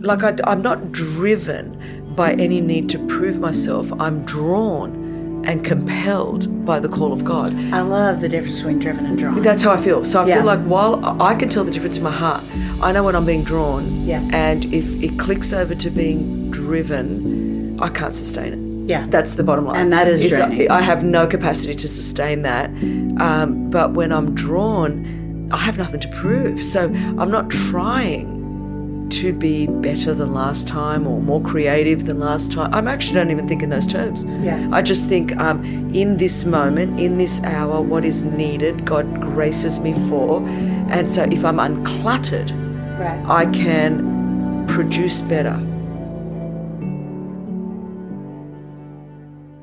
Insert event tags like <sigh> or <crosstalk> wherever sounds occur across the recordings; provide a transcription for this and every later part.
like I, I'm not driven by any need to prove myself. I'm drawn and compelled by the call of God. I love the difference between driven and drawn. That's how I feel. So I Yeah. feel like while I can tell the difference in my heart, I know when I'm being drawn. Yeah. And if it clicks over to being driven, I can't sustain it. Yeah. That's the bottom line. And that is Is draining. I have no capacity to sustain that. Um, but when I'm drawn, I have nothing to prove. So I'm not trying to be better than last time or more creative than last time. I actually don't even think in those terms. Yeah. I just think um, in this moment, in this hour, what is needed, God graces me for. And so if I'm uncluttered, Right. I can produce better.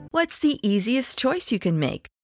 What's the easiest choice you can make?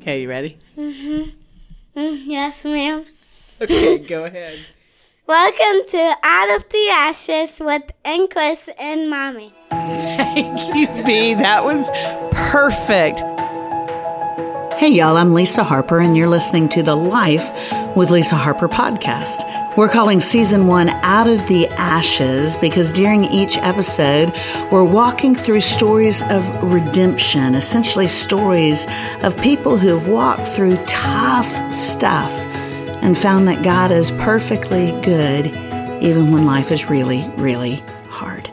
Okay, you ready? Mhm. Yes, ma'am. Okay, <laughs> go ahead. Welcome to Out of the Ashes with Inquis and Mommy. Thank you, B. That was perfect. Hey, y'all, I'm Lisa Harper, and you're listening to the Life with Lisa Harper podcast. We're calling season one Out of the Ashes because during each episode, we're walking through stories of redemption, essentially stories of people who have walked through tough stuff and found that God is perfectly good even when life is really, really hard.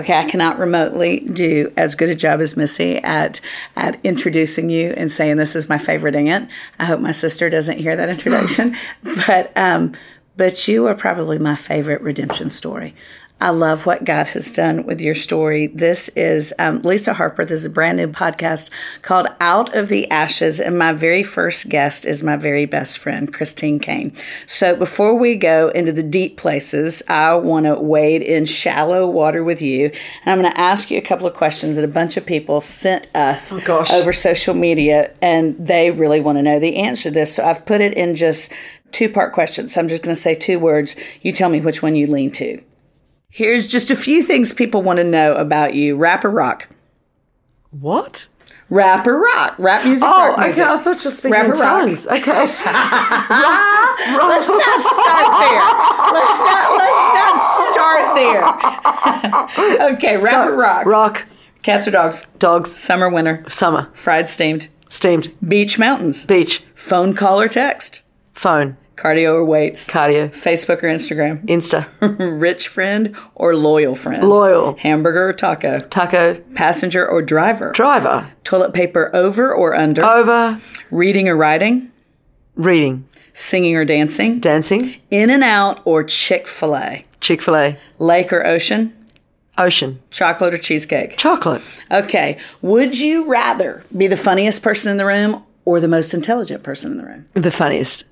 Okay, I cannot remotely do as good a job as Missy at at introducing you and saying this is my favorite aunt. I hope my sister doesn't hear that introduction, <laughs> but um, but you are probably my favorite redemption story. I love what God has done with your story. This is um, Lisa Harper. This is a brand new podcast called Out of the Ashes. And my very first guest is my very best friend, Christine Caine. So before we go into the deep places, I want to wade in shallow water with you. And I'm going to ask you a couple of questions that a bunch of people sent us Oh, over social media. And they really want to know the answer to this. So I've put it in just two part questions. So I'm just going to say two words. You tell me which one you lean to. Here's just a few things people want to know about you. Rapper rock? What? Rapper rock? Rap music, Oh, rock okay. music. I thought you were speaking Rap in or rock? tongues. Okay. <laughs> Let's not start there. Let's not let's not start there. <laughs> okay, rap or rock? Rock. Cats or dogs? Dogs. Summer, winter, Summer. fried, steamed, Steamed. beach, mountains, Beach. phone call or text, Phone. Cardio or weights, Cardio. Facebook or Instagram, Insta. <laughs> rich friend or loyal friend, Loyal. hamburger or taco, Taco. passenger or driver, Driver. toilet paper over or under, Over. reading or writing, Reading. singing or dancing, Dancing. in and out or Chick fil A, Chick fil A. lake or ocean, Ocean. chocolate or cheesecake. Chocolate. Okay, would you rather be the funniest person in the room or the most intelligent person in the room? The funniest.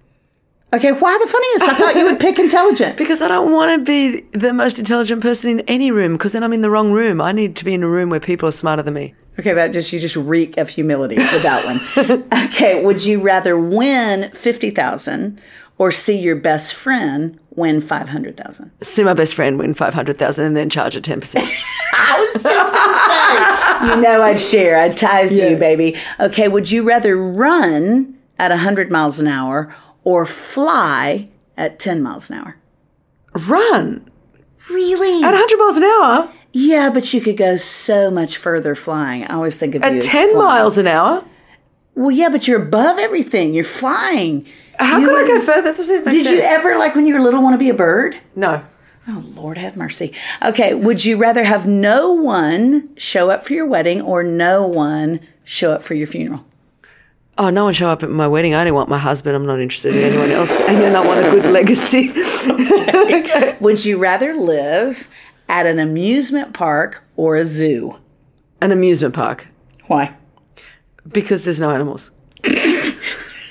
Okay, why the funniest? I thought you would pick <laughs> intelligent. Because I don't want to be the most intelligent person in any room because then I'm in the wrong room. I need to be in a room where people are smarter than me. Okay, that just you just reek of humility with that one. <laughs> okay, would you rather win fifty thousand or see your best friend win 500,000? See my best friend win 500,000 and then charge her 10%. <laughs> I was just going to say. You know I'd share. I'd tithe you, baby. Okay, would you rather run at 100 miles an hour or fly at 10 miles an hour? Run Really? at 100 miles an hour Yeah, but you could go so much further flying. I always think of you at as 10 flying. miles an hour. Well, yeah, but you're above everything. You're flying. How You could I go further? That doesn't make Did you ever, like when you were little, want to be a bird? No. Oh, Lord have mercy. Okay, would you rather have no one show up for your wedding or no one show up for your funeral? Oh, no one show up at my wedding. I only want my husband. I'm not interested in anyone else. <laughs> And then I want a good legacy. <laughs> Would you rather live at an amusement park or a zoo? An amusement park Why? because there's no animals.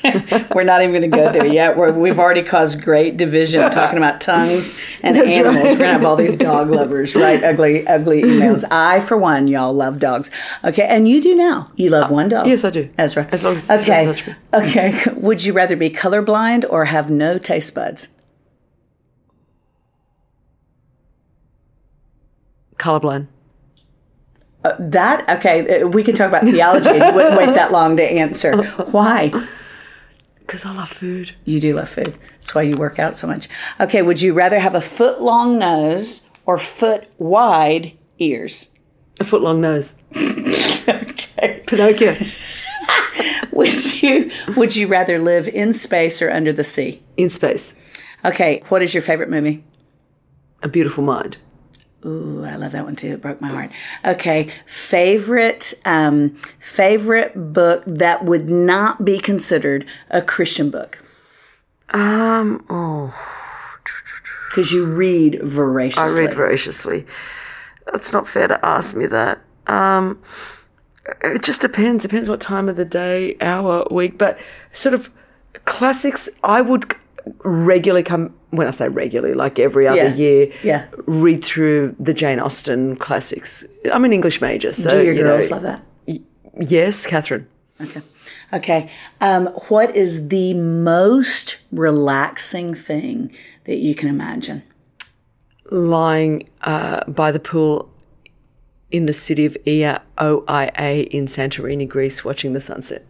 <laughs> We're not even going to go there yet. We're, we've already caused great division <laughs> talking about tongues and That's animals. right. We're going to have all these dog lovers, right? Ugly, ugly emails. I, for one, y'all love dogs. Okay, and you do now. You love one dog. yes, I do. Ezra. As long as okay. Okay. <laughs> Would you rather be colorblind or have no taste buds? Colorblind. That okay? uh, We could talk about theology. you wouldn't wait that long to answer. Why? Because I love food. You do love food. That's why you work out so much. Okay. Would you rather have a foot long nose or foot wide ears? A foot long nose. <laughs> Okay. Pinocchio. <laughs> Would you Would you rather live in space or under the sea? In space. Okay. What is your favorite movie? A beautiful mind. Ooh, I love that one too. It broke my heart. Okay, favorite um, favorite book that would not be considered a Christian book Um. Oh, because you read voraciously. I read voraciously. It's not fair to ask me that. Um. It just depends. Depends what time of the day, hour, week. But sort of classics. I would regularly come. When I say regularly, like every other Yeah. year. Yeah. Read through the Jane Austen classics. I'm an English major, so Do your you girls know, love that? Yes, Catherine. Okay. Okay. Um, what is the most relaxing thing that you can imagine? lying uh, by the pool in the city of Ia Oia in Santorini, Greece, watching the sunset.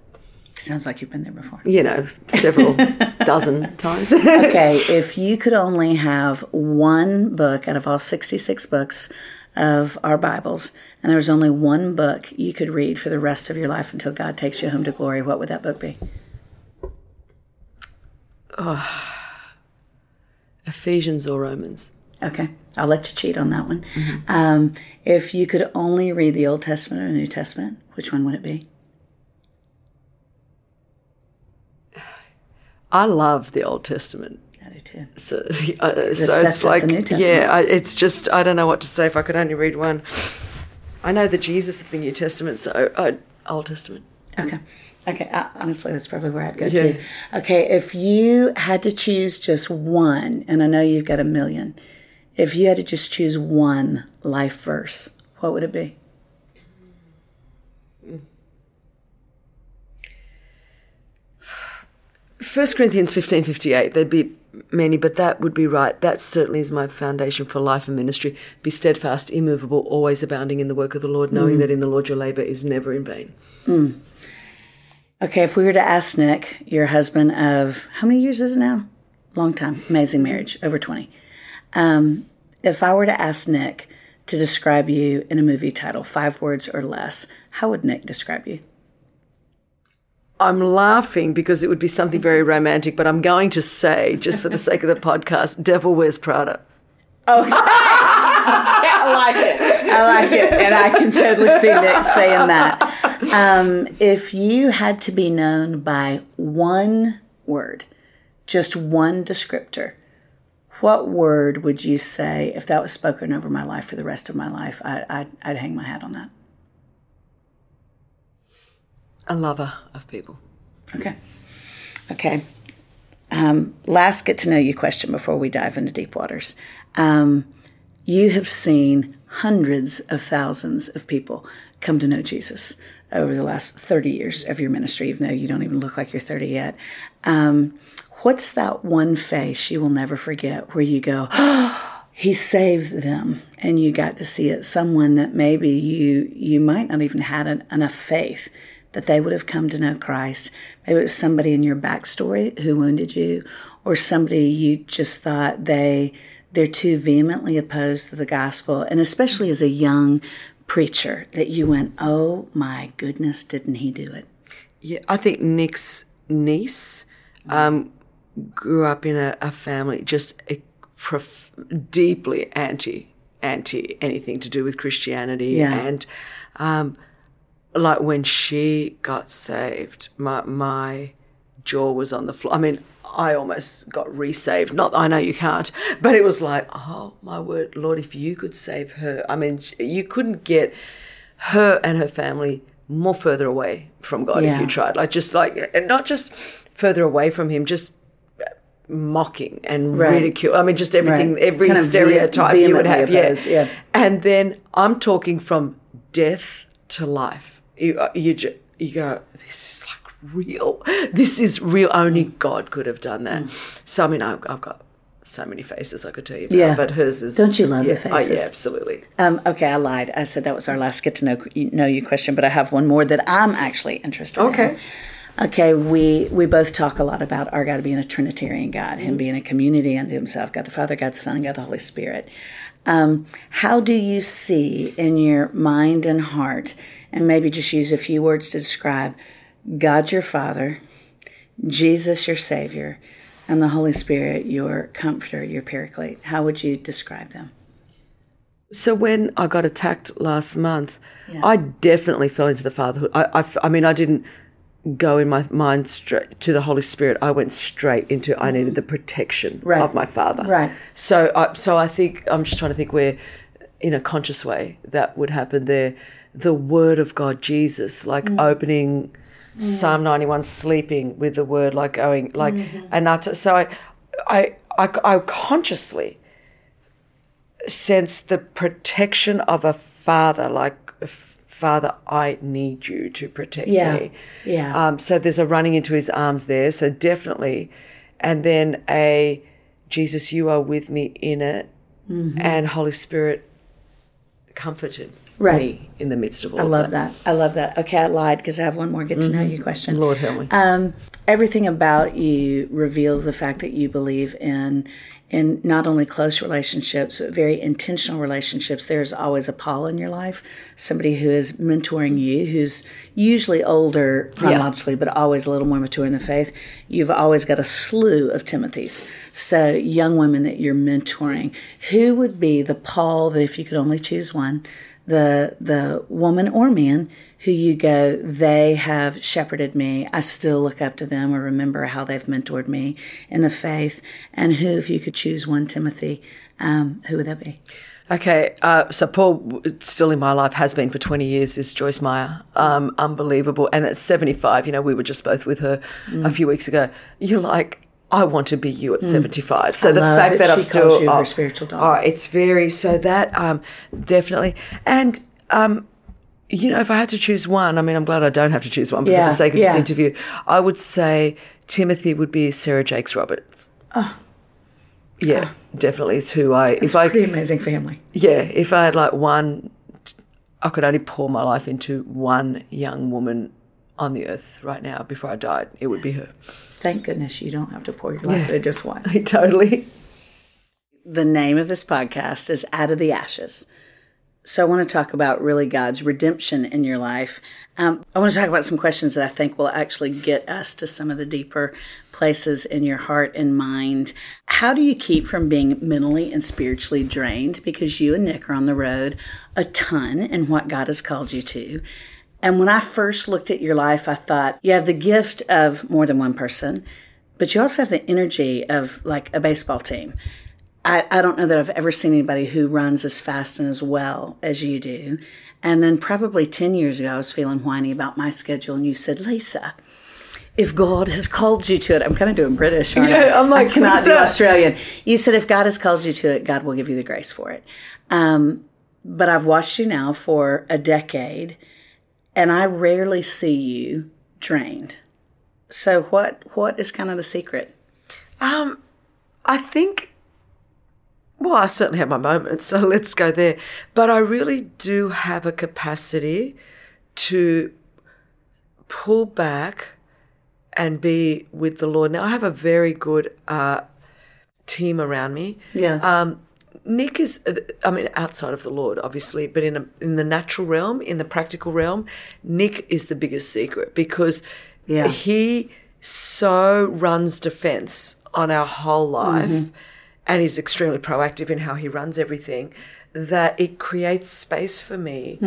Sounds like you've been there before. You know, several <laughs> dozen times. Okay, if you could only have one book out of all 66 books of our Bibles, and there was only one book you could read for the rest of your life until God takes you home to glory, what would that book be? Ephesians or Romans. Okay, I'll let you cheat on that one. Um, if you could only read the Old Testament or the New Testament, which one would it be? I love the Old Testament. I do too. So, uh, so it's like, the New Testament. yeah, I, it's just, I don't know what to say if I could only read one. I know the Jesus of the New Testament, so uh, Old Testament. Okay. Okay. Uh, honestly, that's probably where I'd go Yeah. to. Okay. If you had to choose just one, and I know you've got a million, if you had to just choose one life verse, what would it be? First Corinthians fifteen fifty eight. There'd be many, but that would be right. That certainly is my foundation for life and ministry. Be steadfast, immovable, always abounding in the work of the Lord, knowing that in the Lord your labour is never in vain. Okay. If we were to ask Nick, your husband of how many years is it now? Long time. Amazing marriage. Over 20. Um, if I were to ask Nick to describe you in a movie title, five words or less, how would Nick describe you? I'm laughing because it would be something very romantic, but I'm going to say, just for the sake of the podcast, Devil Wears Prada. I like it. I like it. And I can totally see Nick saying that. Um, if you had to be known by one word, just one descriptor, what word would you say if that was spoken over my life for the rest of my life? I, I'd, I'd hang my hat on that. A lover of people. Okay. Okay. Um, last get to know you question before we dive into deep waters. Um, you have seen hundreds of thousands of people come to know Jesus over the last 30 years of your ministry, even though you don't even look like you're 30 yet. Um, what's that one face you will never forget where you go, oh, <gasps> he saved them and you got to see it someone that maybe you you might not even had an, enough faith that they would have come to know Christ. Maybe it was somebody in your backstory who wounded you, or somebody you just thought they they're too vehemently opposed to the gospel, and especially as a young preacher that you went, oh my goodness, didn't he do it? Yeah, I think Nick's niece um, grew up in a, a family just a, prof- deeply anti anti anything to do with Christianity, Yeah. and um, like when she got saved, my my jaw was on the floor. I mean, I almost got resaved. Not, I know you can't, but it was like, oh my word, Lord, if you could save her. I mean, you couldn't get her and her family more further away from God if you tried. Like just like, and not just further away from Him, just mocking and Right. ridicule. I mean, just everything, Right. every Kind stereotype you would have. vehemently opposed, yeah. And then I'm talking from death to life. You, uh, you, you go, this is like real. This is real. Only Mm. God could have done that. So, I mean, I've, I've got so many faces I could tell you about, Yeah. but hers is. Don't you love the yeah, Oh, yeah, absolutely. Um, okay, I lied. I said that was our last get to know know you question, but I have one more that I'm actually interested in. Okay. Okay, we we both talk a lot about our God being a Trinitarian God, Him being a community unto Himself, God the Father, God the Son, and God the Holy Spirit. Um, how do you see in your mind and heart, and maybe just use a few words to describe God your Father, Jesus your Savior, and the Holy Spirit your Comforter, your Paraclete? How would you describe them? So when I got attacked last month, I definitely fell into the fatherhood. I mean, I didn't go in my mind straight to the Holy Spirit. I went straight into I needed the protection Right. of my father. Right. So, I, so I think I'm just trying to think where, in a conscious way, that would happen there. The Word of God, Jesus, like Mm. opening Psalm 91, sleeping with the Word, like going like Mm-hmm. and I, so I, I, I, I consciously sense the protection of a father, like Father, I need you to protect Yeah, me. yeah. Um, so there's a running into his arms there. So definitely, and then a Jesus, you are with me in it, Mm-hmm. and Holy Spirit comforted Right. in the midst of all. That. I of love that. that. I love that. Okay, I lied because I have one more get to know you question. Mm-hmm. Lord help me. Um, everything about you reveals the fact that you believe in in not only close relationships but very intentional relationships. There's always a Paul in your life, somebody who is mentoring you, who's usually older chronologically, but always a little more mature in the faith. You've always got a slew of Timothys, so young women that you're mentoring. Who would be the Paul that if you could only choose one? The the woman or man who you go they have shepherded me i still look up to them or remember how they've mentored me in the faith and who if you could choose one timothy um, who would that be Okay, uh, so Paul, still in my life, has been for 20 years, is Joyce Meyer. Um, unbelievable. And at 75, you know, we were just both with her Mm. a few weeks ago. You're like, I want to be you at 75. So the love fact that I'm still. you her oh, spiritual daughter. Oh, it's very, so that, um, definitely. And, um, you know, if I had to choose one, I mean, I'm glad I don't have to choose one, but for the sake of yeah. this interview, I would say Timothy would be Sarah Jakes Roberts. Oh. Yeah, definitely is who I. If I pretty amazing family yeah, if I had like one, I could only pour my life into one young woman on the earth right now before I died, it would be her. Thank goodness you don't have to pour your life into just one <laughs> totally. the name of this podcast is Out of the Ashes. So I want to talk about really God's redemption in your life. Um, I want to talk about some questions that I think will actually get us to some of the deeper places in your heart and mind. How do you keep from being mentally and spiritually drained? Because you and Nick are on the road a ton in what God has called you to. And when I first looked at your life, I thought you have the gift of more than one person, but you also have the energy of like a baseball team. I, I don't know that I've ever seen anybody who runs as fast and as well as you do. And then probably 10 years ago, I was feeling whiny about my schedule, and you said, Lisa, if God has called you to it, I'm kind of doing British, aren't I? Yeah, I'm like, I cannot do? Australian. You said, if God has called you to it, God will give you the grace for it. Um, but I've watched you now for a decade, and I rarely see you drained. So, what what is kind of the secret? Um, I think. Well, I certainly have my moments, <laughs> so let's go there. But I really do have a capacity to pull back and be with the Lord. Now, I have a very good uh, team around me. Yeah. Um, Nick is, I mean, outside of the Lord, obviously, but in a, in the natural realm, in the practical realm, Nick is the biggest secret because Yeah. he so runs defense on our whole life and is extremely proactive in how he runs everything that it creates space for me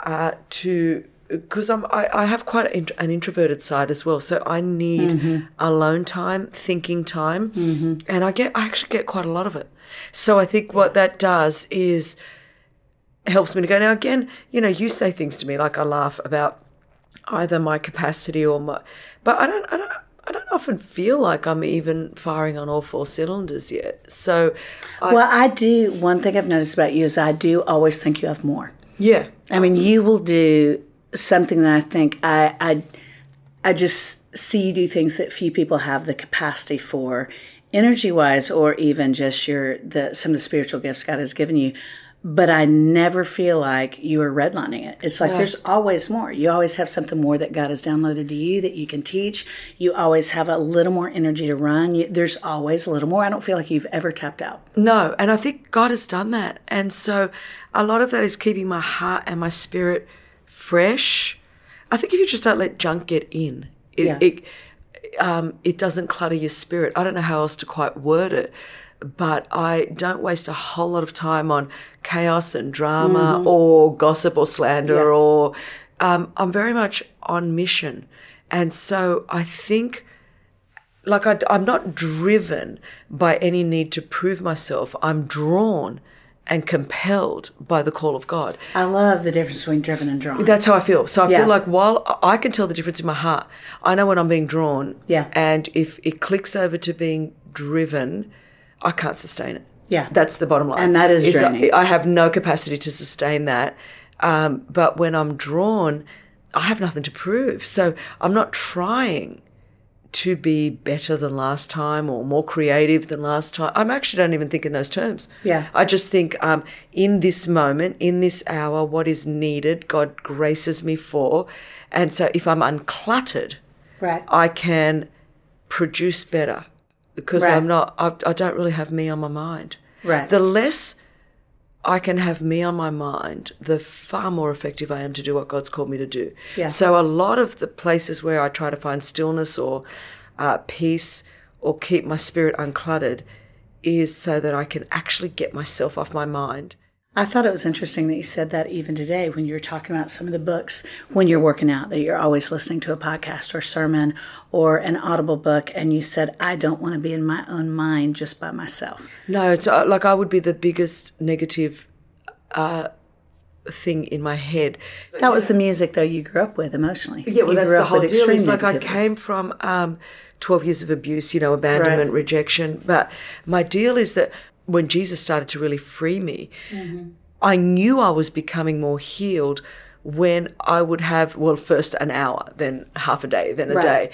uh, to because I'm I, I have quite an, introverted side as well, so I need mm-hmm. alone time, thinking time, mm-hmm. and I get I actually get quite a lot of it. So I think what that does is helps me to go. Now again, you know, you say things to me like I laugh about either my capacity or my, but I don't I don't. I don't often feel like I'm even firing on all four cylinders yet. So, I, well, I do. One thing I've noticed about you is I do always think you have more. yeah, I mean, you will do something that I think I, I, I just see you do things that few people have the capacity for, energy wise, or even just your the some of the spiritual gifts God has given you. But I never feel like you are redlining it. It's like there's always more. You always have something more that God has downloaded to you that you can teach. You always have a little more energy to run. You, there's always a little more. I don't feel like you've ever tapped out. No, and I think God has done that. And so a lot of that is keeping my heart and my spirit fresh. I think if you just don't let junk get in, it, Yeah. it, um, it doesn't clutter your spirit. I don't know how else to quite word it, but I don't waste a whole lot of time on chaos and drama or gossip or slander Yeah. or um, I'm very much on mission. And so I think like I, am not driven by any need to prove myself. I'm drawn and compelled by the call of God. I love the difference between driven and drawn. That's how I feel. So I Yeah. feel like while I can tell the difference in my heart, I know when I'm being drawn. Yeah. And if it clicks over to being driven, I can't sustain it. Yeah. That's the bottom line. And that is draining. I have no capacity to sustain that. Um, but when I'm drawn, I have nothing to prove. So I'm not trying to be better than last time or more creative than last time. I actually don't even think in those terms. Yeah. I just think um, in this moment, in this hour, what is needed, God graces me for. And so if I'm uncluttered, right. I can produce better because Right. I'm not, I, I don't really have me on my mind. Right. The less I can have me on my mind, the far more effective I am to do what God's called me to do. Yeah. So a lot of the places where I try to find stillness or uh, peace or keep my spirit uncluttered is so that I can actually get myself off my mind. I thought it was interesting that you said that even today when you were talking about some of the books when you're working out, that you're always listening to a podcast or sermon or an audible book, and you said, I don't want to be in my own mind just by myself. No, it's uh, like I would be the biggest negative uh, thing in my head. That was the music, though, you grew up with emotionally. Yeah, well, You that's the whole deal. It's like I came from um, 12 years of abuse, you know, abandonment, Right. rejection. But my deal is that when Jesus started to really free me, Mm-hmm. I knew I was becoming more healed when I would have, well, first an hour, then half a day, then a Right. day.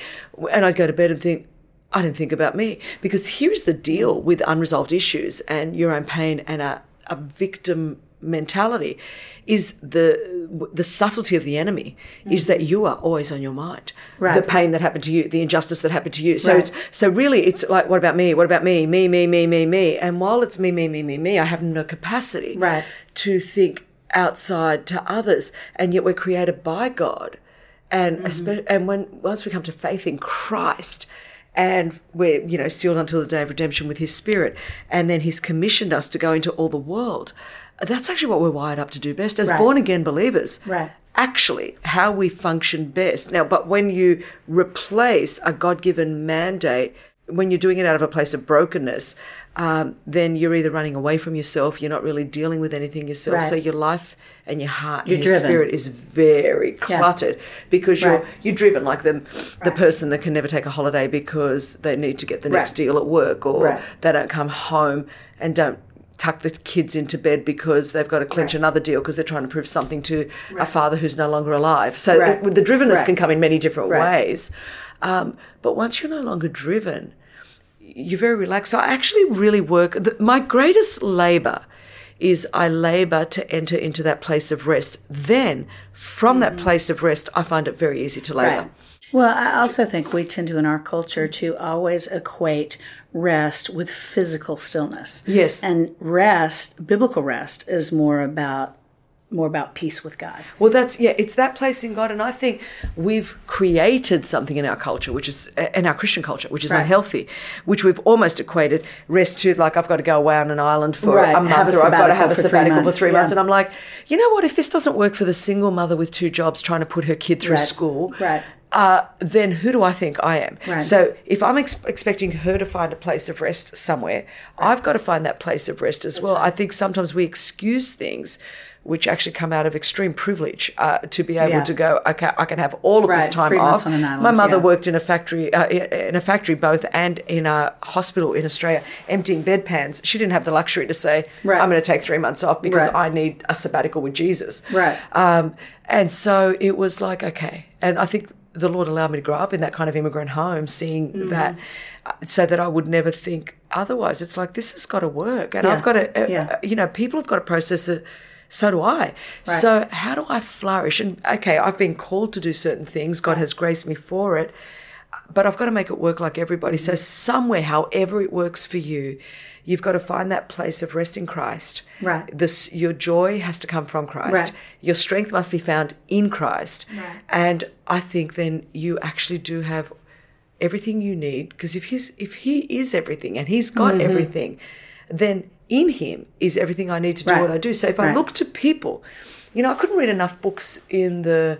And I'd go to bed and think, I didn't think about me. Because here's the deal with unresolved issues and your own pain and a, a victim mentality is the the subtlety of the enemy is that you are always on your mind Mm-hmm. Right. the pain that happened to you the injustice that happened to you so Right. it's so really it's like what about me what about me me me me me me and while it's me me me me me i have no capacity Right. to think outside to others and yet we're created by god and Mm-hmm. and when once we come to faith in christ and we're you know sealed until the day of redemption with his spirit and then he's commissioned us to go into all the world that's actually what we're wired up to do best as Right. born again believers Right. actually how we function best now but when you replace a god-given mandate when you're doing it out of a place of brokenness um, then you're either running away from yourself you're not really dealing with anything yourself Right. so your life and your heart You're and your driven. spirit is very cluttered because you're Right. you're driven like the the person that can never take a holiday because they need to get the next Right. deal at work or Right. they don't come home and don't tuck the kids into bed because they've got to clinch another deal because they're trying to prove something to a father who's no longer alive. So Right. the, the drivenness Right. can come in many different Right. ways. Um, but once you're no longer driven, you're very relaxed. So I actually really work. The, my greatest labor is I labor to enter into that place of rest. Then, from that place of rest, I find it very easy to labor. Right. Well, I also think we tend to, in our culture, to always equate rest with physical stillness. Yes. And rest, biblical rest, is more about more about peace with God. Well, that's yeah, it's that place in God, and I think we've created something in our culture, which is in our Christian culture, which is Right. unhealthy, which we've almost equated rest to like I've got to go away on an island for Right, a month, a or I've got to have a sabbatical for three for months, yeah. and I'm like, you know what? If this doesn't work for the single mother with two jobs trying to put her kid through Right, school, right. Uh, then who do I think I am? Right. So if I'm ex- expecting her to find a place of rest somewhere, I've got to find that place of rest as well. I think sometimes we excuse things which actually come out of extreme privilege uh, to be able Yeah. to go. Okay, I can have all of Right, this time off. island, My mother yeah. worked in a factory, uh, in a factory both, and in a hospital in Australia, emptying bedpans. She didn't have the luxury to say, Right. "I'm going to take three months off because Right. I need a sabbatical with Jesus." Right. Um, and so it was like, okay. And I think the Lord allowed me to grow up in that kind of immigrant home, seeing Mm-hmm. that, uh, so that I would never think otherwise. It's like, this has got to work. And Yeah. I've got to, uh, Yeah. uh, you know, people have got to process it. So do I. So how do I flourish? And okay, I've been called to do certain things. God has graced me for it but I've got to make it work like everybody. So somewhere, however it works for you, you've got to find that place of rest in Christ. Right. This your joy has to come from Christ. Right. Your strength must be found in Christ. Right. And I think then you actually do have everything you need because if he's if he is everything and he's got Mm-hmm. everything, then in him is everything I need to do Right. what I do. So if I look to people, you know, I couldn't read enough books in the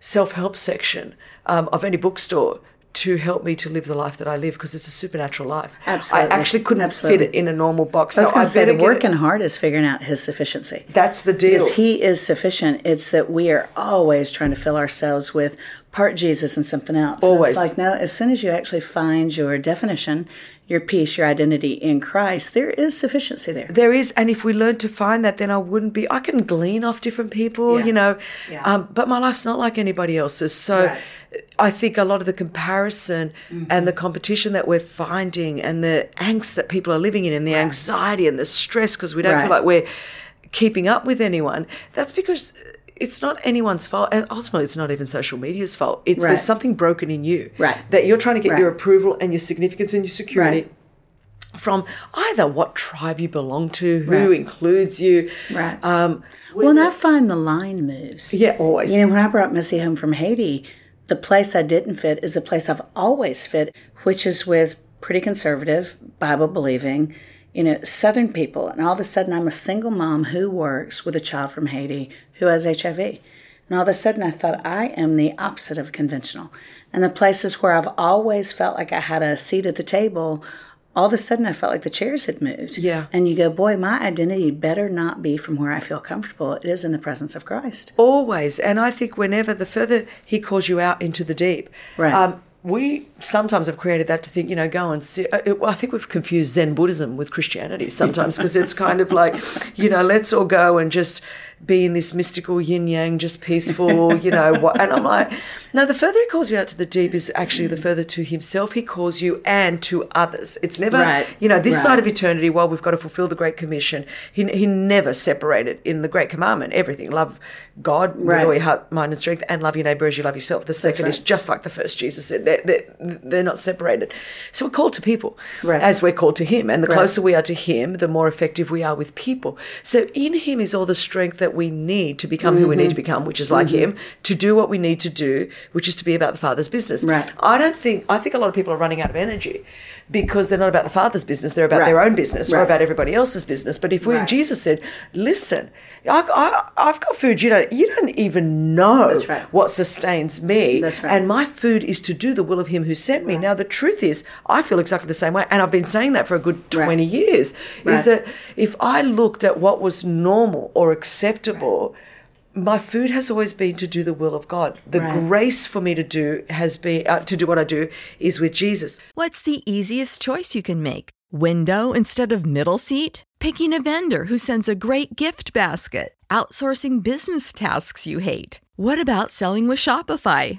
self help section um, of any bookstore to help me to live the life that I live because it's a supernatural life. Absolutely. I actually couldn't Absolutely. fit it in a normal box. I was so going to say the working hard is figuring out his sufficiency. That's the deal. Because he is sufficient. It's that we are always trying to fill ourselves with part Jesus and something else. Always. It's like, no, as soon as you actually find your definition, your peace, your identity in Christ, there is sufficiency there. There is, and if we learn to find that, then I wouldn't be. I can glean off different people, Yeah. you know, Yeah. um, but my life's not like anybody else's. So Right. I think a lot of the comparison and the competition that we're finding, and the angst that people are living in, and the anxiety and the stress because we don't Right. feel like we're keeping up with anyone. That's because. It's not anyone's fault, and ultimately, it's not even social media's fault. It's Right. there's something broken in you, Right. That you're trying to get Right. your approval and your significance and your security Right. from either what tribe you belong to, who Right. includes you. Right. Um, Well, and I find the line moves. yeah, always. You know, when I brought Missy home from Haiti, the place I didn't fit is the place I've always fit, which is with pretty conservative, Bible believing, you know, Southern people. And all of a sudden, I'm a single mom who works with a child from Haiti who has HIV. And all of a sudden, I thought I am the opposite of conventional. And the places where I've always felt like I had a seat at the table, all of a sudden, I felt like the chairs had moved. Yeah. And you go, boy, my identity better not be from where I feel comfortable. It is in the presence of Christ. always. And I think whenever the further he calls you out into the deep, Right. um, we sometimes have created that to think, you know, go and sit. Uh, I I think we've confused Zen Buddhism with Christianity sometimes because it's kind of like, you know, let's all go and just be in this mystical yin yang, just peaceful, you know. <laughs> What, and I'm like, no, the further he calls you out to the deep is actually the further to himself he calls you and to others. It's never, Right. you know, this Right. side of eternity, while we've got to fulfill the Great Commission, he, he never separated in the Great Commandment everything. Love God with Right. all your heart, mind, and strength, and love your neighbor as you love yourself. The second right. is just like the first. Jesus said they're, they're, they're not separated. So we're called to people as we're called to Him. And the closer we are to Him, the more effective we are with people. So in Him is all the strength that we need to become who we Mm-hmm. need to become, which is like Him, to do what we need to do, which is to be about the Father's business. Right. I don't think, I think a lot of people are running out of energy because they're not about the Father's business, they're about Right. their own business or about everybody else's business. But if we, Right. Jesus said, listen, I, I, I've got food you don't, you don't even know right. what sustains me. Right. And my food is to do the will of him who sent me. Now, the truth is, I feel exactly the same way. And I've been saying that for a good Right. 20 years. Right. Is that if I looked at what was normal or acceptable, my food has always been to do the will of God. The Right. grace for me to do has been uh, to do what I do is with Jesus. What's the easiest choice you can make? Window instead of middle seat? Picking a vendor who sends a great gift basket? Outsourcing business tasks you hate? What about selling with Shopify?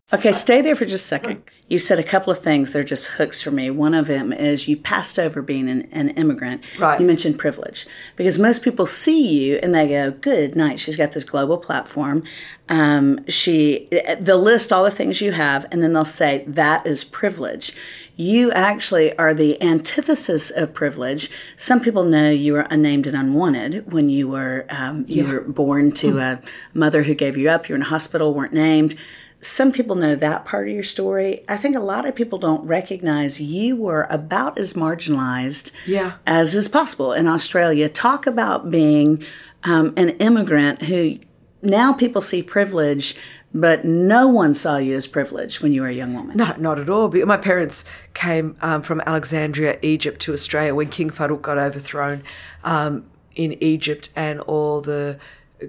Okay, stay there for just a second. You said a couple of things. They're just hooks for me. One of them is you passed over being an, an immigrant. Right. You mentioned privilege because most people see you and they go, "Good night." She's got this global platform. Um, she they'll list all the things you have, and then they'll say that is privilege. You actually are the antithesis of privilege. Some people know you were unnamed and unwanted when you were um, you were born to a mother who gave you up. You're in a hospital, weren't named some people know that part of your story. I think a lot of people don't recognize you were about as marginalized Yeah. as is possible in Australia. Talk about being um, an immigrant who now people see privilege, but no one saw you as privileged when you were a young woman. No, not at all. But My parents came um, from Alexandria, Egypt, to Australia when King Farouk got overthrown um, in Egypt, and all the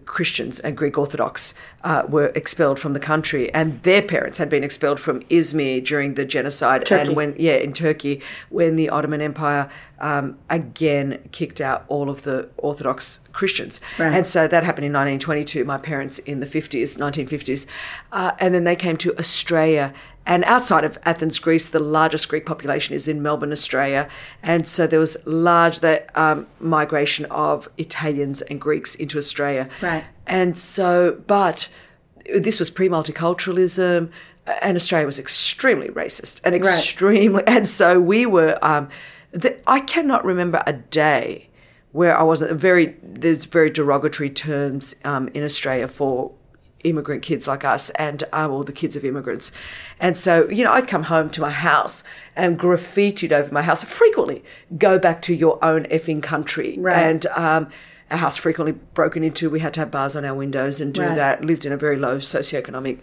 Christians and Greek Orthodox uh, were expelled from the country, and their parents had been expelled from Izmir during the genocide, Turkey. and when yeah in Turkey when the Ottoman Empire um, again kicked out all of the Orthodox Christians, Right. and so that happened in 1922. My parents in the 50s, 1950s, uh, and then they came to Australia. And outside of Athens, Greece, the largest Greek population is in Melbourne, Australia, and so there was large that um, migration of Italians and Greeks into Australia. Right. And so, but this was pre-multiculturalism, and Australia was extremely racist and extremely, <laughs> and so we were. Um, the, I cannot remember a day where I wasn't very. There's very derogatory terms um, in Australia for immigrant kids like us and um, all the kids of immigrants. And so, you know, I'd come home to my house and graffitied over my house frequently. Go back to your own effing country. Right. And um, our house frequently broken into. We had to have bars on our windows and do Right. that. Lived in a very low socioeconomic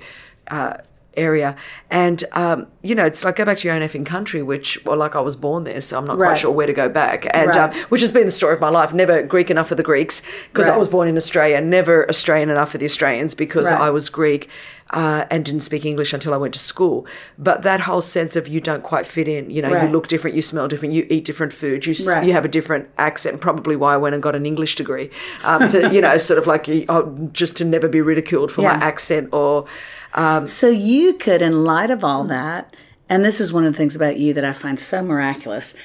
uh, area. And, um, you know, it's like go back to your own effing country, which, well, like I was born there, so I'm not Right. quite sure where to go back. And Right. um, which has been the story of my life. Never Greek enough for the Greeks because I was born in Australia. Never Australian enough for the Australians because Right. I was Greek uh, and didn't speak English until I went to school. But that whole sense of you don't quite fit in, you know, Right. you look different, you smell different, you eat different food, you Right. you have a different accent. Probably why I went and got an English degree, um, to you know, <laughs> sort of like oh, just to never be ridiculed for Yeah. my accent or. Um, So you could, in light of all that, and this is one of the things about you that I find so miraculous.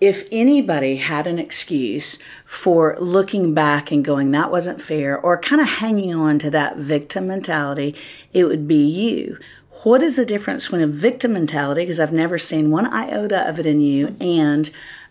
If anybody had an excuse for looking back and going, that wasn't fair, or kind of hanging on to that victim mentality, it would be you. What is the difference between a victim mentality, because I've never seen one iota of it in you, and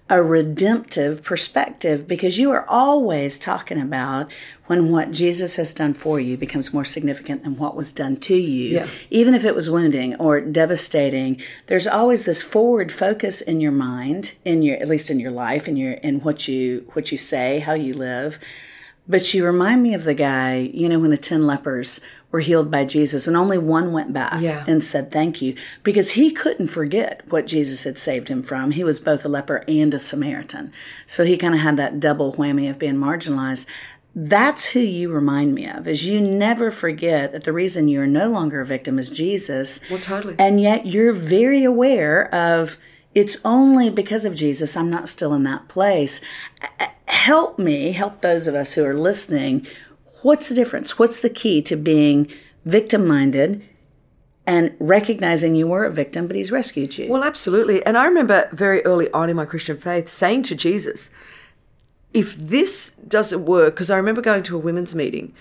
a redemptive perspective? Because you are always talking about when what Jesus has done for you becomes more significant than what was done to you Yeah. even if it was wounding or devastating there's always this forward focus in your mind in your at least in your life in your in what you what you say how you live but you remind me of the guy you know when the 10 lepers were healed by Jesus and only one went back Yeah. and said thank you. Because he couldn't forget what Jesus had saved him from. He was both a leper and a Samaritan. So he kind of had that double whammy of being marginalized. That's who you remind me of is you never forget that the reason you're no longer a victim is jesus. Well, totally. and yet you're very aware of it's only because of jesus i'm not still in that place help me help those of us who are listening what's the difference what's the key to being victim minded and recognizing you were a victim, but he's rescued you. Well, absolutely. And I remember very early on in my Christian faith saying to Jesus, if this doesn't work, because I remember going to a women's meeting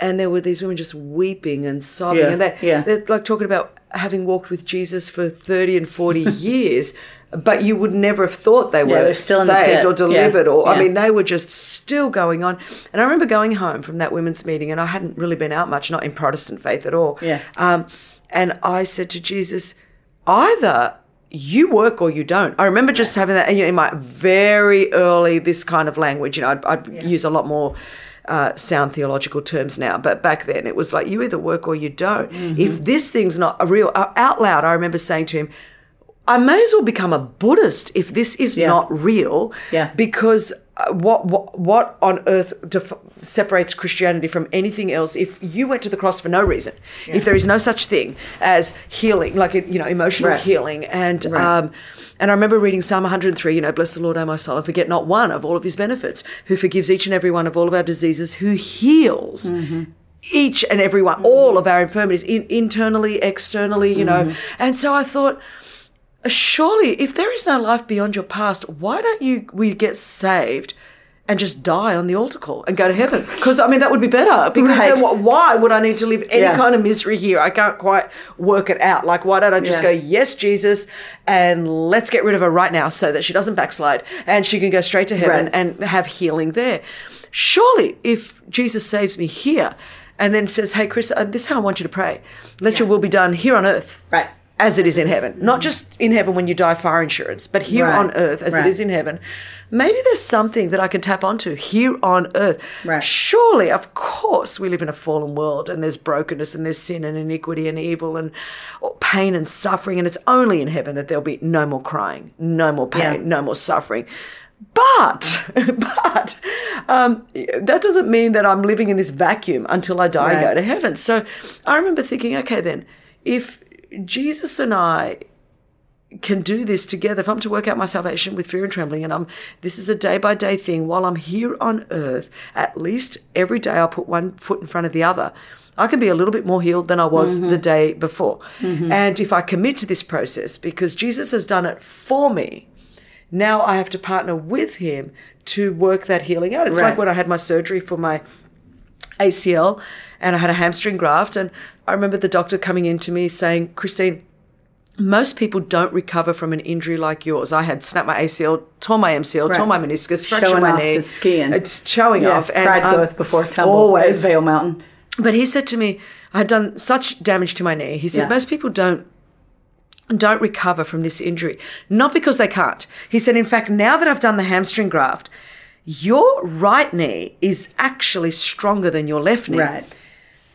and there were these women just weeping and sobbing. Yeah, and they, yeah. they're like talking about having walked with Jesus for 30 and 40 <laughs> years. But you would never have thought they were they're still saved or delivered, Yeah, or I yeah. mean, they were just still going on. And I remember going home from that women's meeting, and I hadn't really been out much, not in Protestant faith at all. Yeah. Um, and I said to Jesus, either you work or you don't. I remember just having that you know, in my very early this kind of language. You know, I'd, I'd use a lot more uh, sound theological terms now, but back then it was like you either work or you don't. Mm-hmm. If this thing's not a real uh, out loud, I remember saying to him. I may as well become a Buddhist if this is Yeah. not real. Yeah. Because uh, what what what on earth def- separates Christianity from anything else? If you went to the cross for no reason, if there is no such thing as healing, like you know, emotional Right. healing, and Right. um, and I remember reading Psalm 103. You know, bless the Lord, O my soul, and forget not one of all of His benefits, who forgives each and every one of all of our diseases, who heals each and every one, all of our infirmities, in, internally, externally, you know. And so I thought, surely, if there is no life beyond your past, why don't you we get saved and just die on the altar call and go to heaven? <laughs> Because I mean, that would be better. Because Right. then what, why would I need to live any Yeah. kind of misery here? I can't quite work it out. Like, why don't I just Yeah. go, yes, Jesus, and let's get rid of her right now so that she doesn't backslide and she can go straight to heaven Right. and have healing there. Surely, if Jesus saves me here and then says, hey, Chris, uh, this is how I want you to pray. Let your will be done here on earth. Right. As it is in heaven. Not just in heaven when you die fire insurance, but here Right. on earth as Right. it is in heaven. Maybe there's something that I can tap onto here on earth. Right. Surely, of course, we live in a fallen world and there's brokenness and there's sin and iniquity and evil and pain and suffering. And it's only in heaven that there'll be no more crying, no more pain, Yeah. no more suffering. But, <laughs> but um, that doesn't mean that I'm living in this vacuum until I die and go to heaven. So I remember thinking, okay, then, if Jesus and I can do this together, if I'm to work out my salvation with fear and trembling, and I'm this is a day by day thing while I'm here on earth, at least every day I'll put one foot in front of the other. I can be a little bit more healed than I was mm-hmm. the day before. Mm-hmm. And if I commit to this process, because Jesus has done it for me, now I have to partner with him to work that healing out. It's Right. like when I had my surgery for my ACL and I had a hamstring graft. And I remember the doctor coming in to me saying, Christine, most people don't recover from an injury like yours. I had snapped my ACL, tore my MCL, tore my meniscus, fractured Showing my off knee. to skiing. It's showing Yeah, off. pride um, goeth before tumble. Always. Vail Mountain. But he said to me, I had done such damage to my knee. He said, Yeah. most people don't don't recover from this injury. Not because they can't. He said, in fact, now that I've done the hamstring graft, your right knee is actually stronger than your left knee. Right.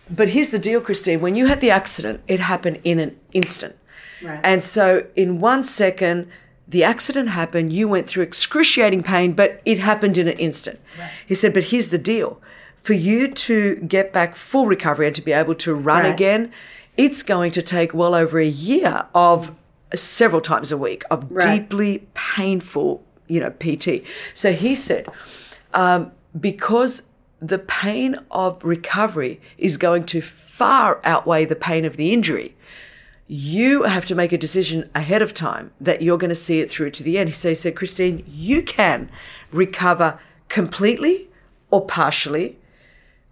But here's the deal, Christine. When you had the accident, it happened in an instant. Right. And so in one second, the accident happened, you went through excruciating pain, but it happened in an instant. Right. He said, but here's the deal. For you to get back full recovery and to be able to run Right. again, it's going to take well over a year of several times a week of Right. deeply painful, you know, PT. So he said, um, because the pain of recovery is going to far outweigh the pain of the injury, you have to make a decision ahead of time that you're going to see it through to the end. So he said, Christine, you can recover completely or partially,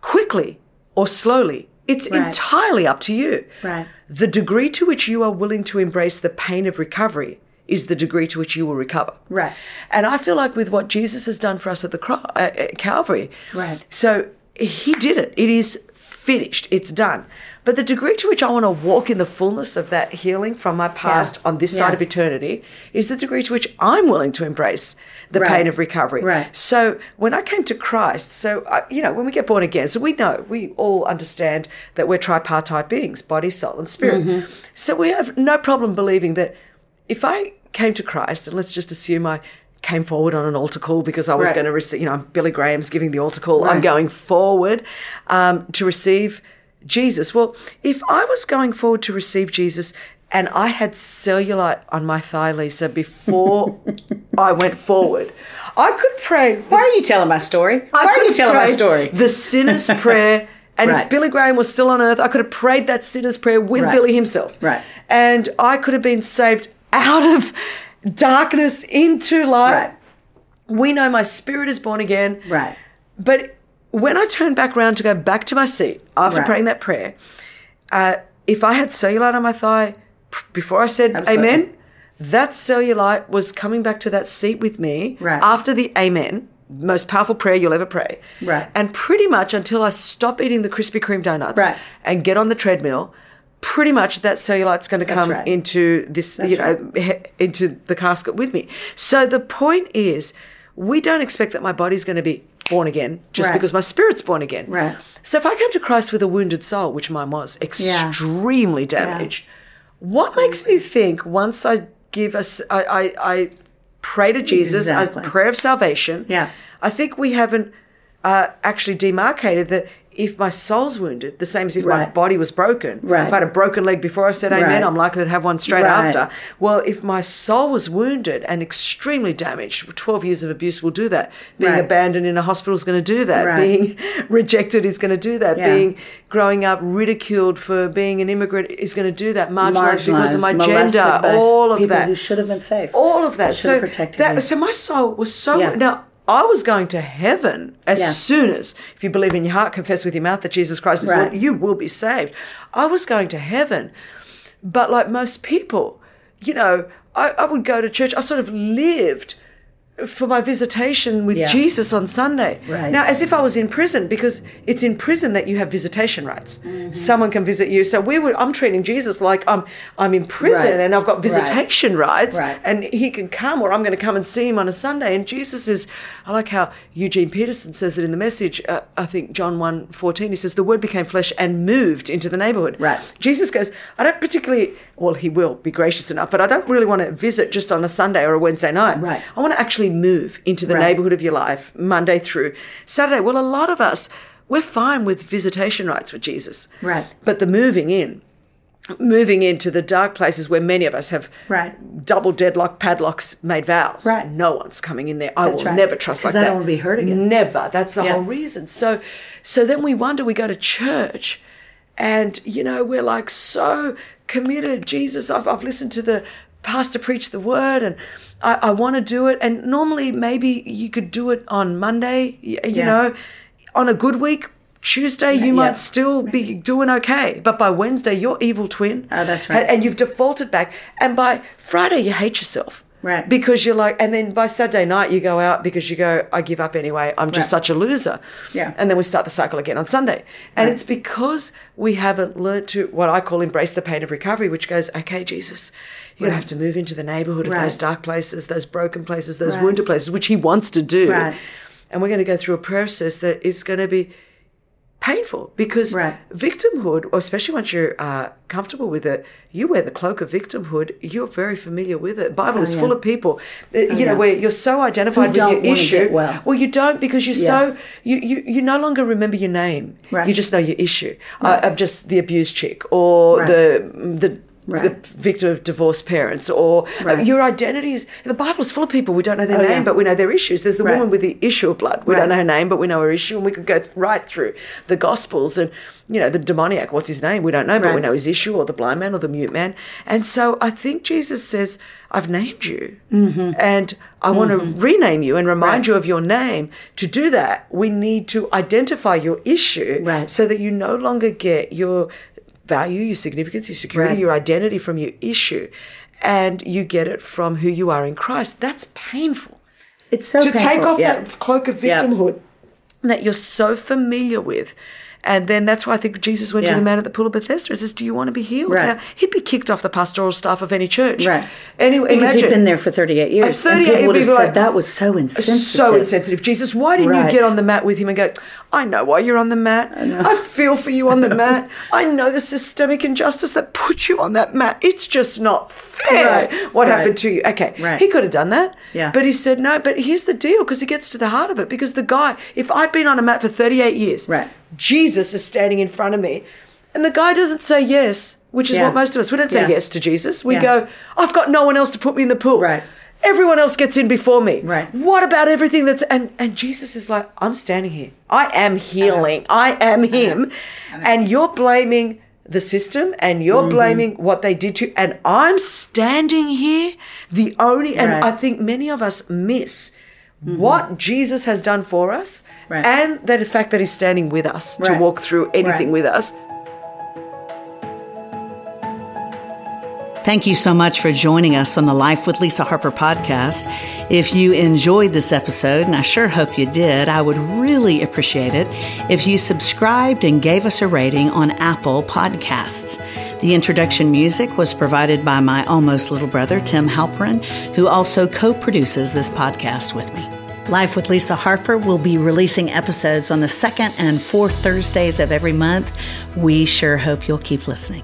quickly or slowly. It's Right. entirely up to you. Right. The degree to which you are willing to embrace the pain of recovery is the degree to which you will recover. Right. And I feel like with what Jesus has done for us at the cro- uh, at Calvary, Right. So he did it. It is finished. It's done. But the degree to which I want to walk in the fullness of that healing from my past Yeah. on this Yeah. side of eternity is the degree to which I'm willing to embrace the Right. pain of recovery. Right. So when I came to Christ, so I, you know, when we get born again, so we know, we all understand that we're tripartite beings, body, soul, and spirit. Mm-hmm. So we have no problem believing that if I came to Christ, and let's just assume I came forward on an altar call because I was Right. going to receive, you know, Billy Graham's giving the altar call. I'm going forward um, to receive Jesus. Well, if I was going forward to receive Jesus and I had cellulite on my thigh, Lisa, before <laughs> I went forward, I could pray. Why are you telling my story? Why are you telling my story? The sinner's <laughs> prayer And Right. if Billy Graham was still on earth, I could have prayed that sinner's prayer with Right. Billy himself. Right. And I could have been saved out of darkness into light. Right. We know my spirit is born again. Right. But when I turned back around to go back to my seat after Right. praying that prayer, uh, if I had cellulite on my thigh before I said Absolutely. amen, that cellulite was coming back to that seat with me Right. after the amen, most powerful prayer you'll ever pray. Right. And pretty much until I stop eating the Krispy Kreme donuts Right. and get on the treadmill, pretty much that cellulite's going to come right. into this, That's you know, he- into the casket with me. So the point is, we don't expect that my body's going to be born again just Right. because my spirit's born again. Right. So if I come to Christ with a wounded soul, which mine was Yeah. extremely damaged, what makes me think once I give us, I, I, I pray to Jesus, Exactly. a prayer of salvation. Yeah. I think we haven't uh, actually demarcated that if my soul's wounded, the same as if my body was broken. Right. If I had a broken leg before I said amen, Right. I'm likely to have one straight Right. after. Well, if my soul was wounded and extremely damaged, 12 years of abuse will do that. Being Right. abandoned in a hospital is going to do that. Right. Being <laughs> rejected is going to do that. Yeah. Being growing up ridiculed for being an immigrant is going to do that. Marginalized, because of my gender, all of people that who should have been safe. all of that. Should So have protected that, so my soul was so Yeah. now. I was going to heaven as Yeah. soon as, if you believe in your heart, confess with your mouth that Jesus Christ is Right. Lord, you will be saved. I was going to heaven, but like most people, you know, I, I would go to church. I sort of lived for my visitation with Yeah. Jesus on Sunday. Right. Now, as if I was in prison, because it's in prison that you have visitation rights. Someone can visit you. So we were. I'm treating Jesus like I'm. I'm in prison Right. and I've got Right. visitation rights, Right. and he can come, or I'm going to come and see him on a Sunday. And Jesus is. I like how Eugene Peterson says it in the message. Uh, I think John 1, 14, He says the Word became flesh and moved into the neighborhood. Right. Jesus goes. I don't particularly. Well, he will be gracious enough, but I don't really want to visit just on a Sunday or a Wednesday night. Right. I want to actually move into the Right. neighborhood of your life Monday through Saturday. Well, a lot of us, we're fine with visitation rights with Jesus. Right. But the moving in, moving into the dark places where many of us have Right. double deadlock padlocks made vows. Right. No one's coming in there. I That's will right. never trust like I that. don't wanna be hurt again. Never. That's the Yeah. whole reason. So so then we wonder, we go to church and you know, we're like so committed. Jesus, I've, I've listened to the pastor preach the word and I, I want to do it. And normally maybe you could do it on Monday, you Yeah. know, on a good week. Tuesday, you Yeah. might still be doing okay, but by Wednesday, you're evil twin. Oh, that's right. And, and you've defaulted back. And by Friday, you hate yourself. Right. Because you're like, and then by Saturday night, you go out because you go, I give up anyway. I'm just Right. such a loser. Yeah. And then we start the cycle again on Sunday. And Right. it's because we haven't learned to, what I call embrace the pain of recovery, which goes, okay, Jesus, you're going to have to move into the neighborhood of Right. those dark places, those broken places, those Right. wounded places, which He wants to do. Right. And we're going to go through a process that is going to be painful because Right. victimhood, or especially once you're uh, comfortable with it, you wear the cloak of victimhood. You're very familiar with it. Bible Oh, is yeah. full of people, uh, you know, yeah. where you're so identified with don't your issue. get well. you don't because you're Yeah. so you, you you no longer remember your name. Right. You just know your issue. Uh, I'm just the abused chick or Right. the the. Right. The victim of divorced parents, or uh, Right. your identity is the Bible's full of people. We don't know their Oh, name, yeah. but we know their issues. There's the Right. woman with the issue of blood. We don't know her name, but we know her issue, and we could go right through the Gospels and you know the demoniac. What's his name? We don't know, but we know his issue, or the blind man, or the mute man. And so I think Jesus says, "I've named you, and I want to rename you and remind Mm-hmm. You of your name." To do that, we need to identify your issue, so that you no longer get your value, your significance, your security, Right. your identity from your issue, and you get it from who you are in Christ. That's painful It's so painful. to painful. take off yeah. that cloak of Yeah. victimhood that you're so familiar with. And then that's why I think Jesus went to the man at the pool of Bethesda and says, Do you want to be healed? Right. Now, he'd be kicked off the pastoral staff of any church. Right. Anyway, Because imagine. he'd been there for 38 years. and 38 people would have said like, that was so insensitive. so insensitive. Jesus, why didn't Right. you get on the mat with him and go, I know why you're on the mat. I, feel for you on the <laughs> mat. I know the systemic injustice that put you on that mat. It's just not fair Right. what Right. happened to you. Okay. Right. He could have done that. Yeah. But he said, no, but here's the deal because he gets to the heart of it. Because the guy, if I'd been on a mat for 38 years, Right. Jesus is standing in front of me, and the guy doesn't say yes, which is Yeah. what most of us, we don't say Yeah. yes to Jesus. We Yeah. go, I've got no one else to put me in the pool. Right. Everyone else gets in before me. Right. What about everything that's and and Jesus is like, I'm standing here. I am healing. I am him. And you're blaming the system and you're Mm-hmm. blaming what they did to and I'm standing here the only and Right. I think many of us miss what Jesus has done for us Mm-hmm. Right. and the fact that he's standing with us to walk through anything Right. with us. Thank you so much for joining us on the Life with Lisa Harper podcast. If you enjoyed this episode, and I sure hope you did, I would really appreciate it if you subscribed and gave us a rating on Apple Podcasts. The introduction music was provided by my almost little brother, Tim Halperin, who also co produces this podcast with me. Life with Lisa Harper will be releasing episodes on the second and fourth Thursdays of every month. We sure hope you'll keep listening.